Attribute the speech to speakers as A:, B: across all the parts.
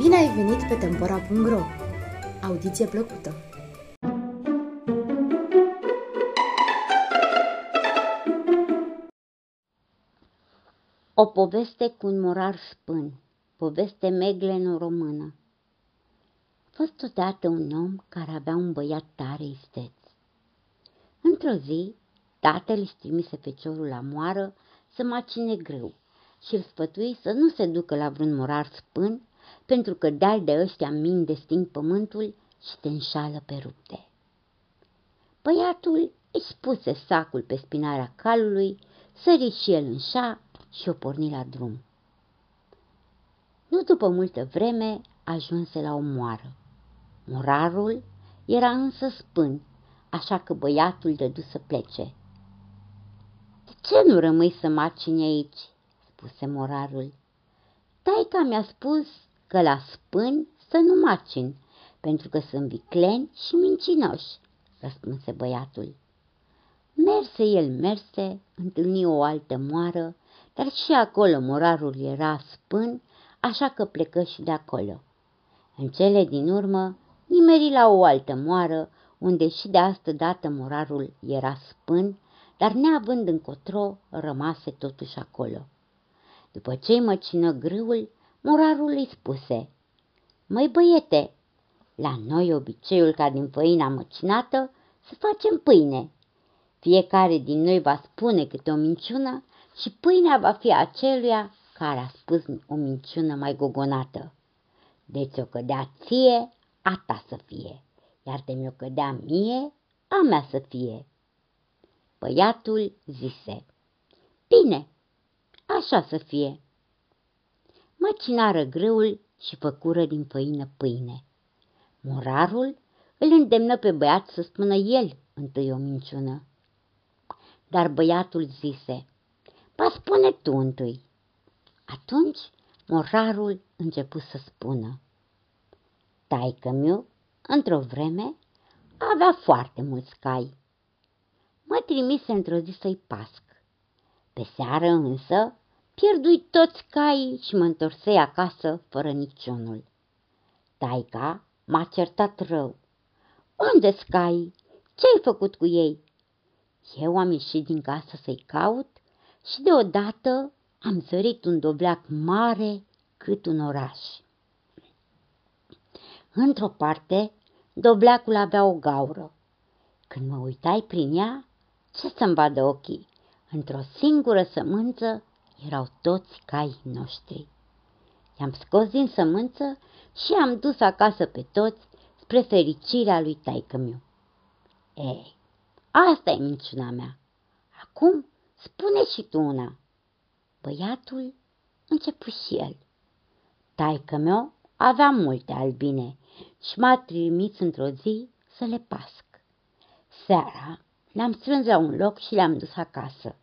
A: ai venit pe Tempora.ro! Audiție plăcută!
B: O poveste cu un morar spân, poveste meglen română. Fost odată un om care avea un băiat tare isteț. Într-o zi, tatăl își trimise feciorul la moară să macine greu și îl sfătui să nu se ducă la vreun morar spân, pentru că de de ăștia min de sting pământul și te înșală pe rupte. Băiatul își puse sacul pe spinarea calului, sări și el în șa și o porni la drum. Nu după multă vreme ajunse la o moară. Morarul era însă spân, așa că băiatul dădu să plece. De ce nu rămâi să macini aici?" spuse morarul. Taica mi-a spus că la spâni să nu macin, pentru că sunt vicleni și mincinoși, răspunse băiatul. Merse el, merse, întâlni o altă moară, dar și acolo morarul era spân, așa că plecă și de acolo. În cele din urmă, nimeri la o altă moară, unde și de astă dată morarul era spân, dar neavând încotro, rămase totuși acolo. După ce-i măcină grâul, morarul îi spuse, Măi băiete, la noi obiceiul ca din făina măcinată să facem pâine. Fiecare din noi va spune câte o minciună și pâinea va fi aceluia care a spus o minciună mai gogonată. Deci o cădea ție, a ta să fie, iar de mi-o cădea mie, a mea să fie. Băiatul zise, bine, așa să fie. Măcinară grâul și făcură din făină pâine. Morarul îl îndemnă pe băiat să spună el întâi o minciună. Dar băiatul zise, Ba spune tu întâi. Atunci morarul începu să spună. Taică miu, într-o vreme, avea foarte mulți cai. Mă trimise într-o zi să-i pasc. Pe seară însă pierdui toți caii și mă întorsei acasă fără niciunul. Taica m-a certat rău. Unde-s caii? Ce-ai făcut cu ei? Eu am ieșit din casă să-i caut și deodată am zărit un dovleac mare cât un oraș. Într-o parte, dovleacul avea o gaură. Când mă uitai prin ea, ce să-mi vadă ochii? Într-o singură sămânță erau toți caii noștri. I-am scos din sămânță și am dus acasă pe toți spre fericirea lui taică -miu. Ei, asta e minciuna mea. Acum spune și tu una. Băiatul începu și el. Taică meu avea multe albine și m-a trimis într-o zi să le pasc. Seara le-am strâns la un loc și le-am dus acasă.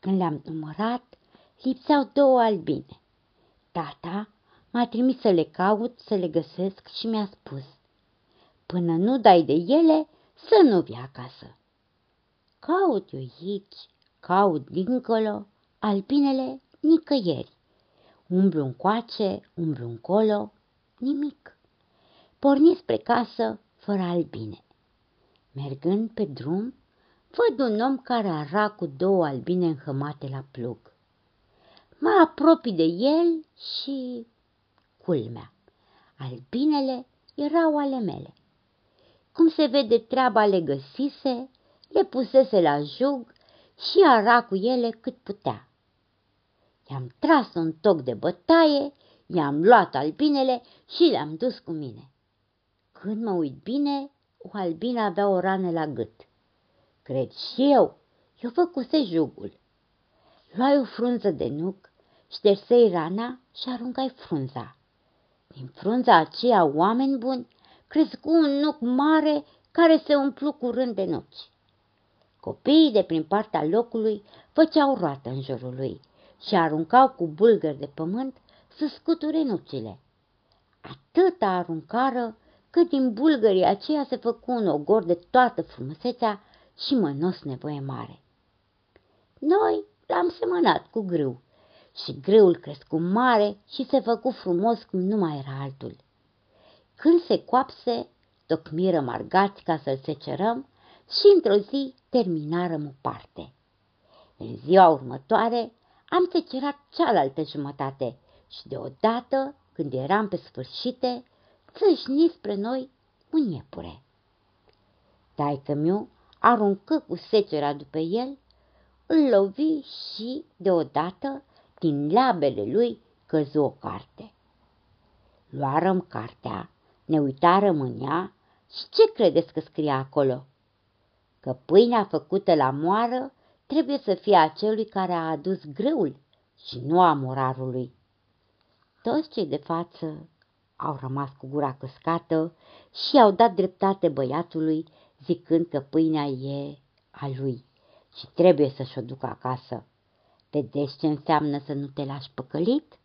B: Când le-am numărat, lipseau două albine. Tata m-a trimis să le caut, să le găsesc și mi-a spus, până nu dai de ele, să nu vii acasă. Caut eu aici, caut dincolo, albinele nicăieri. Umblu încoace, umblu încolo, nimic. Porni spre casă fără albine. Mergând pe drum, văd un om care ara cu două albine înhămate la plug. Mă apropii de el și... Culmea, albinele erau ale mele. Cum se vede treaba le găsise, le pusese la jug și ara cu ele cât putea. I-am tras un toc de bătaie, i-am luat albinele și le-am dus cu mine. Când mă uit bine, o albină avea o rană la gât. Cred și eu, eu făcuse jugul. Luai o frunză de nuc, ștersei rana și aruncai frunza. Din frunza aceea, oameni buni, crescu un nuc mare care se umplu curând de nuci. Copiii de prin partea locului făceau roată în jurul lui și aruncau cu bulgări de pământ să scuture nucile. Atâta aruncară cât din bulgării aceia se făcu un ogor de toată frumusețea și mănos nevoie mare. Noi l-am semănat cu grâu și grâul crescu mare și se făcu frumos cum nu mai era altul. când se coapse, tocmiră margați ca să-l secerăm și într-o zi terminarăm o parte. În ziua următoare am secerat cealaltă jumătate și deodată, când eram pe sfârșite, țâșni spre noi un iepure. Taică-miu aruncă cu secera după el, îl lovi și, deodată, din labele lui căzu o carte. Luarăm cartea, ne uitarăm în ea și ce credeți că scria acolo? Că pâinea făcută la moară trebuie să fie acelui care a adus grâul și nu a morarului. Toți cei de față au rămas cu gura căscată și au dat dreptate băiatului, zicând că pâinea e a lui și trebuie să-și o ducă acasă. Vedeți ce înseamnă să nu te lași păcălit?